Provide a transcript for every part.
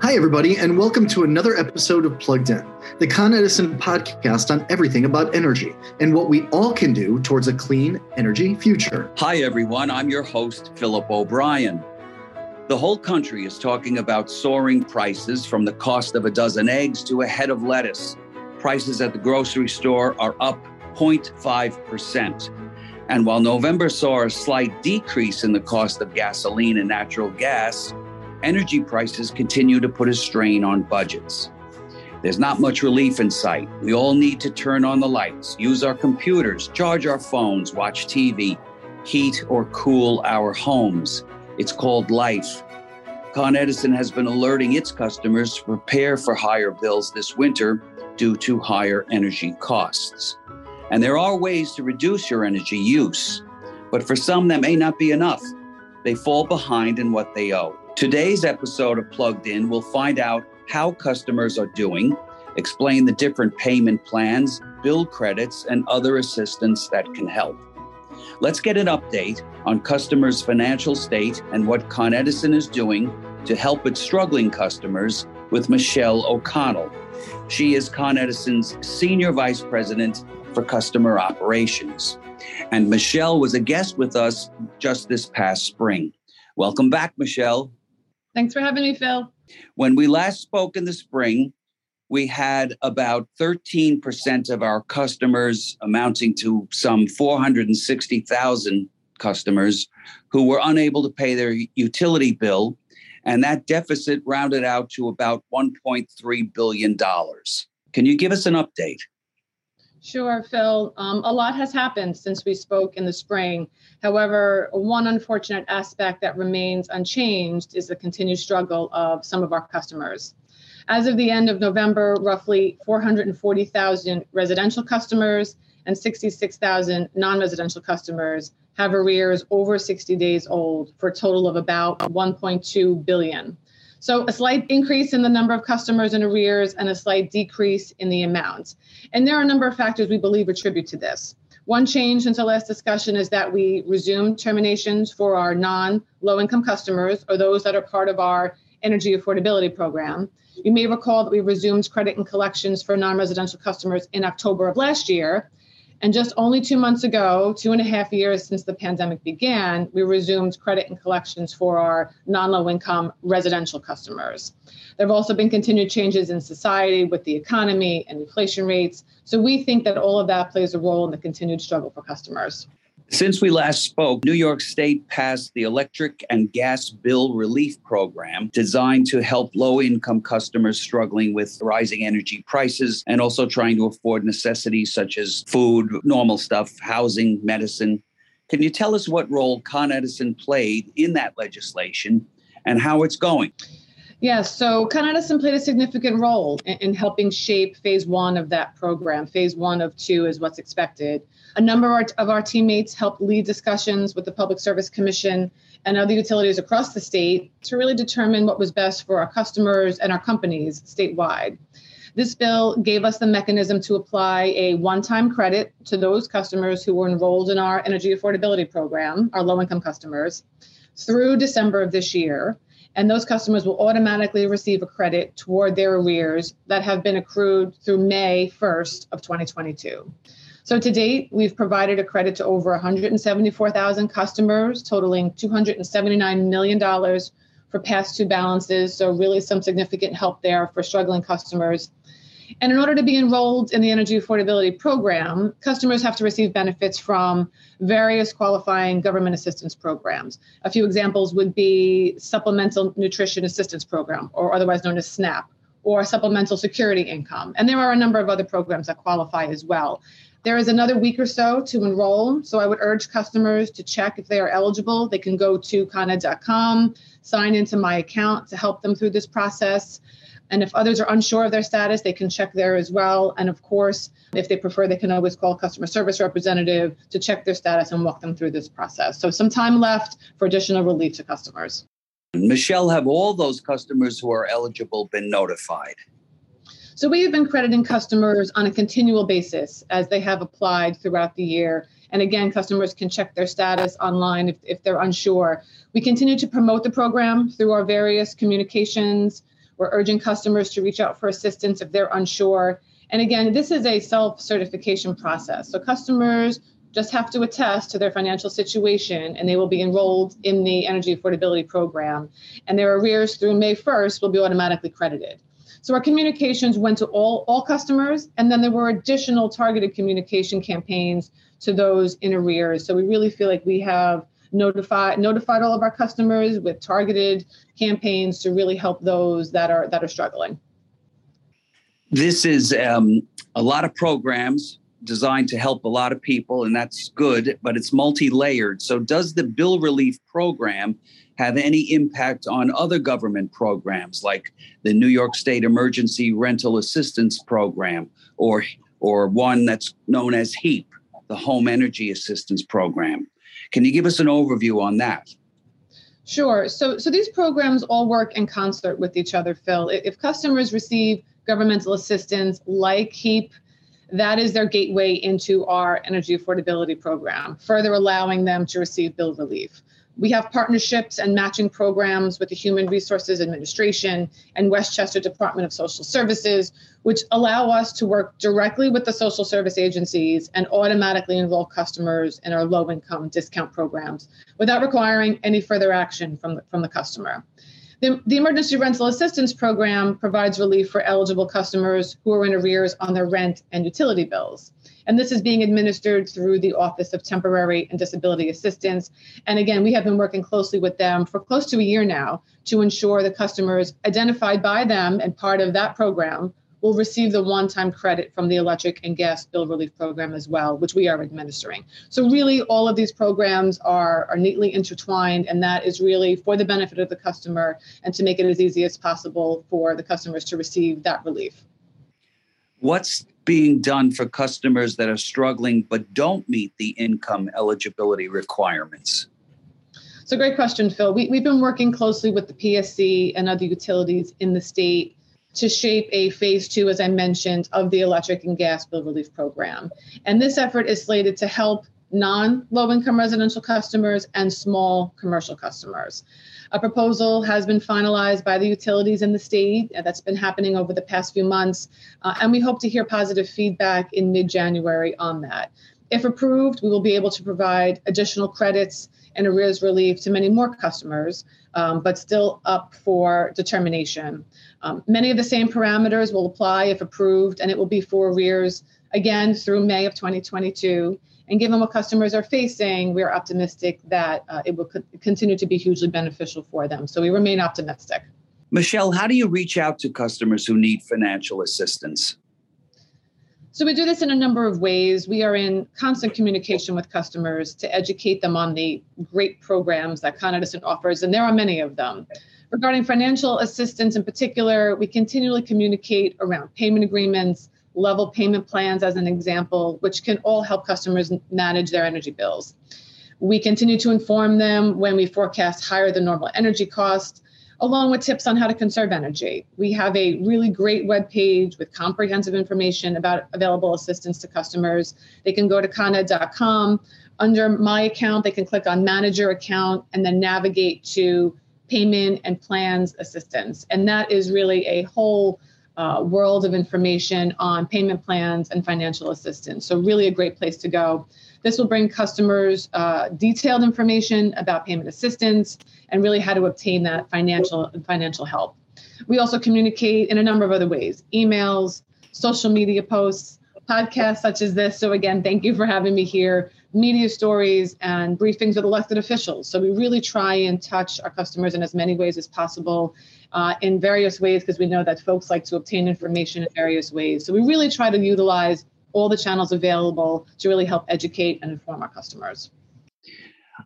Hi, everybody, and welcome to another episode of Plugged In, the Con Edison podcast on everything about energy and what we all can do towards a clean energy future. Hi, everyone. I'm your host, Philip O'Brien. The whole country is talking about soaring prices from the cost of a dozen eggs to a head of lettuce. Prices at the grocery store are up 0.5%. And while November saw a slight decrease in the cost of gasoline and natural gas, energy prices continue to put a strain on budgets. There's not much relief in sight. We all need to turn on the lights, use our computers, charge our phones, watch TV, heat or cool our homes. It's called life. Con Edison has been alerting its customers to prepare for higher bills this winter due to higher energy costs. And there are ways to reduce your energy use, but for some, that may not be enough. They fall behind in what they owe. Today's episode of Plugged In will find out how customers are doing, explain the different payment plans, bill credits, and other assistance that can help. Let's get an update on customers' financial state and what Con Edison is doing to help its struggling customers with Michelle O'Connell. She is Con Edison's Senior Vice President for Customer Operations. And Michelle was a guest with us just this past spring. Welcome back, Michelle. Thanks for having me, Phil. When we last spoke in the spring, we had about 13% of our customers, amounting to some 460,000 customers, who were unable to pay their utility bill. And that deficit rounded out to about $1.3 billion. Can you give us an update? Sure, Phil. Um, a lot has happened since we spoke in the spring. However, one unfortunate aspect that remains unchanged is the continued struggle of some of our customers. As of the end of November, roughly 440,000 residential customers and 66,000 non residential customers have arrears over 60 days old for a total of about 1.2 billion. So a slight increase in the number of customers in arrears and a slight decrease in the amount. And there are a number of factors we believe attribute to this. One change since our last discussion is that we resumed terminations for our non low income customers or those that are part of our energy affordability program. You may recall that we resumed credit and collections for non residential customers in October of last year. And just only two months ago, two and a half years since the pandemic began, we resumed credit and collections for our non low income residential customers. There have also been continued changes in society with the economy and inflation rates. So we think that all of that plays a role in the continued struggle for customers. Since we last spoke, New York State passed the Electric and Gas Bill Relief Program designed to help low income customers struggling with rising energy prices and also trying to afford necessities such as food, normal stuff, housing, medicine. Can you tell us what role Con Edison played in that legislation and how it's going? Yes, so Con played a significant role in, in, helping shape phase one of that program. Phase one of two is what's expected. A number of our, of our teammates helped lead discussions with the Public Service Commission and other utilities across the state to really determine what was best for our customers and our companies statewide. This bill gave us the mechanism to apply a one time credit to those customers who were enrolled in our energy affordability program, our low income customers, through December of this year. And those customers will automatically receive a credit toward their arrears that have been accrued through May 1st of 2022. So to date, we've provided a credit to over 174,000 customers, totaling $279 million for past due balances. So really some significant help there for struggling customers. And in order to be enrolled in the energy affordability program, customers have to receive benefits from various qualifying government assistance programs. A few examples would be Supplemental Nutrition Assistance Program, or otherwise known as SNAP, or Supplemental Security Income. And there are a number of other programs that qualify as well. There is another week or so to enroll. So I would urge customers to check if they are eligible. They can go to coned.com, sign into my account to help them through this process. And if others are unsure of their status, they can check there as well. And of course, if they prefer, they can always call a customer service representative to check their status and walk them through this process. So some time left for additional relief to customers. Michelle, have all those customers who are eligible been notified? So we have been crediting customers on a continual basis as they have applied throughout the year. And again, customers can check their status online if, if they're unsure. We continue to promote the program through our various communications We're urging customers to reach out for assistance if they're unsure. And again, this is a self certification process. So customers just have to attest to their financial situation and they will be enrolled in the energy affordability program. And their arrears through May 1st will be automatically credited. So our communications went to all, all customers, and then there were additional targeted communication campaigns to those in arrears. So we really feel like we have notified notified all of our customers with targeted campaigns to really help those that are that are struggling. This is um, a lot of programs designed to help a lot of people, and that's good, but it's multi layered. So, does the bill relief program have any impact on other government programs like the New York State Emergency Rental Assistance Program or, or one that's known as HEAP, the Home Energy Assistance Program? Can you give us an overview on that? Sure. So, so these programs all work in concert with each other, Phil. If customers receive governmental assistance like HEAP, that is their gateway into our energy affordability program, further allowing them to receive bill relief. We have partnerships and matching programs with the Human Resources Administration and Westchester Department of Social Services, which allow us to work directly with the social service agencies and automatically enroll customers in our low income discount programs without requiring any further action from the, from the customer. The, the, Emergency Rental Assistance Program provides relief for eligible customers who are in arrears on their rent and utility bills. And this is being administered through the Office of Temporary and Disability Assistance. And again, we have been working closely with them for close to a year now to ensure the customers identified by them and part of that program will receive the one time credit from the electric and gas bill relief program as well, which we are administering. So, really, all of these programs are, are neatly intertwined, and that is really for the benefit of the customer and to make it as easy as possible for the customers to receive that relief. What's being done for customers that are struggling but don't meet the income eligibility requirements? So, great question, Phil. We, we've been working closely with the PSC and other utilities in the state to shape a phase two, as I mentioned, of the electric and gas bill relief program. And this effort is slated to help non low income residential customers and small commercial customers. A proposal has been finalized by the utilities in the state. That's been happening over the past few months. Uh, and we hope to hear positive feedback in mid January on that. If approved, we will be able to provide additional credits and arrears relief to many more customers, um, but still up for determination. Um, many of the same parameters will apply if approved, and it will be for arrears again through May of 2022. And given what customers are facing, we are optimistic that uh, it will co- continue to be hugely beneficial for them. So we remain optimistic. Michelle, how do you reach out to customers who need financial assistance? So we do this in a number of ways. We are in constant communication with customers to educate them on the great programs that Con Edison offers, and there are many of them. Regarding financial assistance in particular, we continually communicate around payment agreements, level payment plans, as an example, which can all help customers manage their energy bills. We continue to inform them when we forecast higher than normal energy costs, along with tips on how to conserve energy. We have a really great web page with comprehensive information about available assistance to customers. They can go to coned.com. Under my account, they can click on manager account and then navigate to payment and plans assistance. And that is really a whole uh, world of information on payment plans and financial assistance. So, really, a great place to go. This will bring customers uh, detailed information about payment assistance and really how to obtain that financial financial help. We also communicate in a number of other ways: emails, social media posts, podcasts such as this. So, again, thank you for having me here media stories and briefings with elected officials. So we really try and touch our customers in as many ways as possible uh, in various ways because we know that folks like to obtain information in various ways. So we really try to utilize all the channels available to really help educate and inform our customers.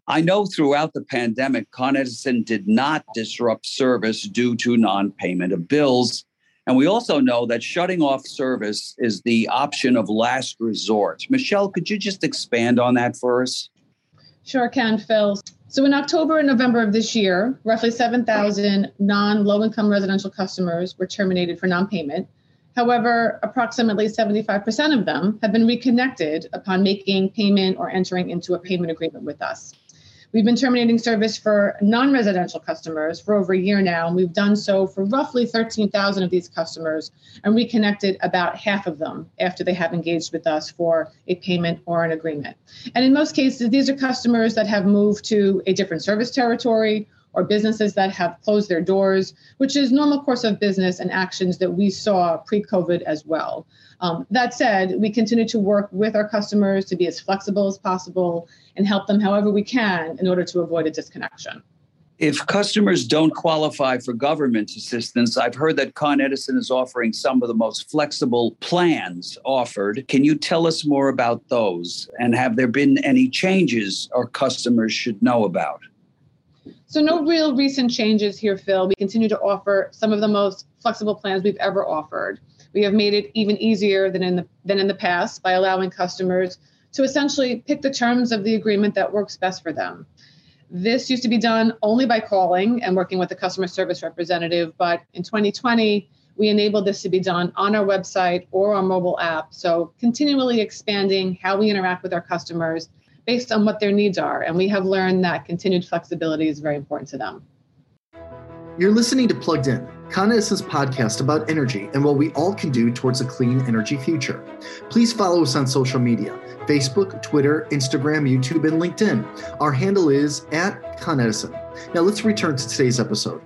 I know throughout the pandemic, Con Edison did not disrupt service due to non payment of bills. And we also know that shutting off service is the option of last resort. Michelle, could you just expand on that for us? Sure can, Phil. So in October and November of this year, roughly 7,000 non low income residential customers were terminated for non payment. However, approximately 75% of them have been reconnected upon making payment or entering into a payment agreement with us. We've been terminating service for non residential customers for over a year now, and we've done so for roughly 13,000 of these customers and reconnected about half of them after they have engaged with us for a payment or an agreement. And in most cases, these are customers that have moved to a different service territory or businesses that have closed their doors, which is normal course of business and actions that we saw pre-COVID as well. Um, that said, we continue to work with our customers to be as flexible as possible and help them however we can in order to avoid a disconnection. If customers don't qualify for government assistance, I've heard that Con Edison is offering some of the most flexible plans offered. Can you tell us more about those? And have there been any changes our customers should know about? So, no real recent changes here, Phil. We continue to offer some of the most flexible plans we've ever offered. We have made it even easier than in the than in the past by allowing customers to essentially pick the terms of the agreement that works best for them. This used to be done only by calling and working with a customer service representative, but in 2020, we enabled this to be done on our website or our mobile app. So, continually expanding how we interact with our customers based on what their needs are. And we have learned that continued flexibility is very important to them. You're listening to Plugged In, Con Edison's podcast about energy and what we all can do towards a clean energy future. Please follow us on social media Facebook, Twitter, Instagram, YouTube, and LinkedIn. Our handle is at Con Edison. Now let's return to today's episode.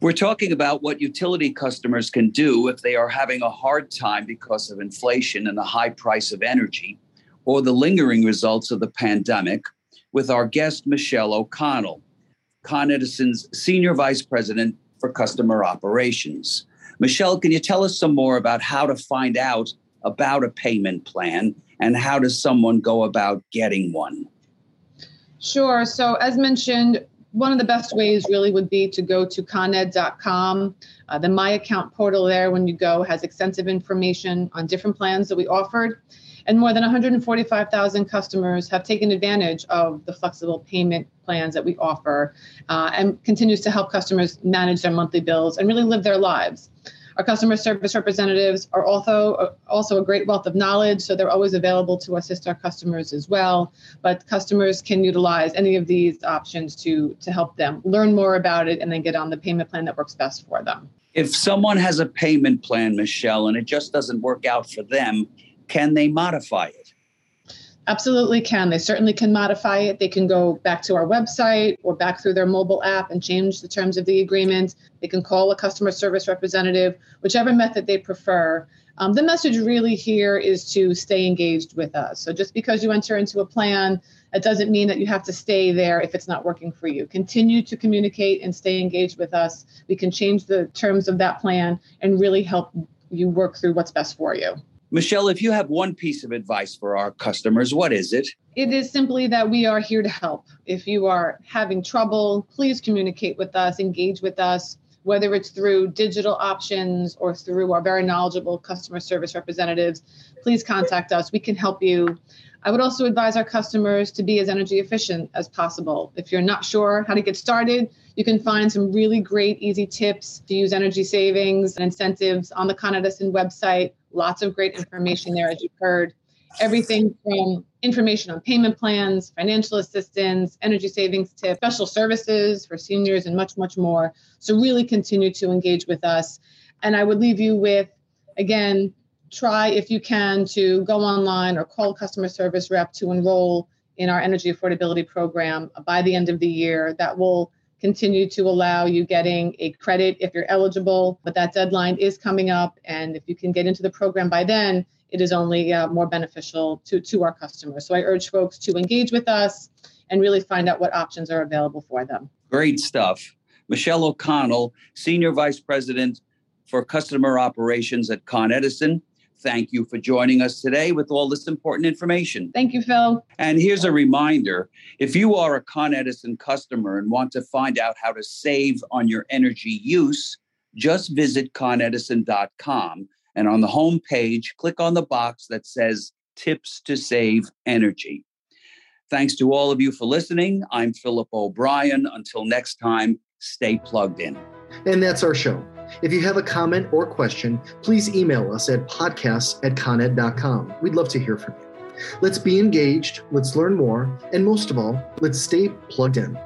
We're talking about what utility customers can do if they are having a hard time because of inflation and the high price of energy or the lingering results of the pandemic with our guest, Michelle O'Connell, Con Edison's Senior Vice President for Customer Operations. Michelle, can you tell us some more about how to find out about a payment plan and how does someone go about getting one? Sure. So, as mentioned, one of the best ways really would be to go to coned.com. Uh, the My Account portal there, when you go, has extensive information on different plans that we offered. And more than 145,000 customers have taken advantage of the flexible payment plans that we offer uh, and continues to help customers manage their monthly bills and really live their lives. Our customer service representatives are also uh, also a great wealth of knowledge, so they're always available to assist our customers as well. But customers can utilize any of these options to to help them learn more about it and then get on the payment plan that works best for them. If someone has a payment plan, Michelle, and it just doesn't work out for them, can they modify it? Absolutely can. They certainly can modify it. They can go back to our website or back through their mobile app and change the terms of the agreement. They can call a customer service representative, whichever method they prefer. Um, the message really here is to stay engaged with us. So just because you enter into a plan, it doesn't mean that you have to stay there if it's not working for you. Continue to communicate and stay engaged with us. We can change the terms of that plan and really help you work through what's best for you. Michelle, if you have one piece of advice for our customers, what is it? It is simply that we are here to help. If you are having trouble, please communicate with us, engage with us, whether it's through digital options or through our very knowledgeable customer service representatives. Please contact us. We can help you. I would also advise our customers to be as energy efficient as possible. If you're not sure how to get started, you can find some really great, easy tips to use energy savings and incentives on the Con Edison website Lots of great information there, as you've heard. Everything from information on payment plans, financial assistance, energy savings tips, special services for seniors, and much, much more. So, really continue to engage with us. And I would leave you with, again, try if you can to go online or call customer service rep to enroll in our energy affordability program by the end of the year. That will continue to allow you getting a credit if you're eligible, but that deadline is coming up. And if you can get into the program by then, it is only uh, more beneficial to, to our customers. So I urge folks to engage with us and really find out what options are available for them. Great stuff. Michelle O'Connell, Senior Vice President for Customer Operations at Con Edison. Thank you for joining us today with all this important information. Thank you, Phil. And here's a reminder if you are a Con Edison customer and want to find out how to save on your energy use, just visit conedison.com. And on the home page, click on the box that says Tips to Save Energy. Thanks to all of you for listening. I'm Philip O'Brien. Until next time, stay plugged in. And that's our show. If you have a comment or question, please email us at podcasts at coned.com. We'd love to hear from you. Let's be engaged, let's learn more, and most of all, let's stay plugged in.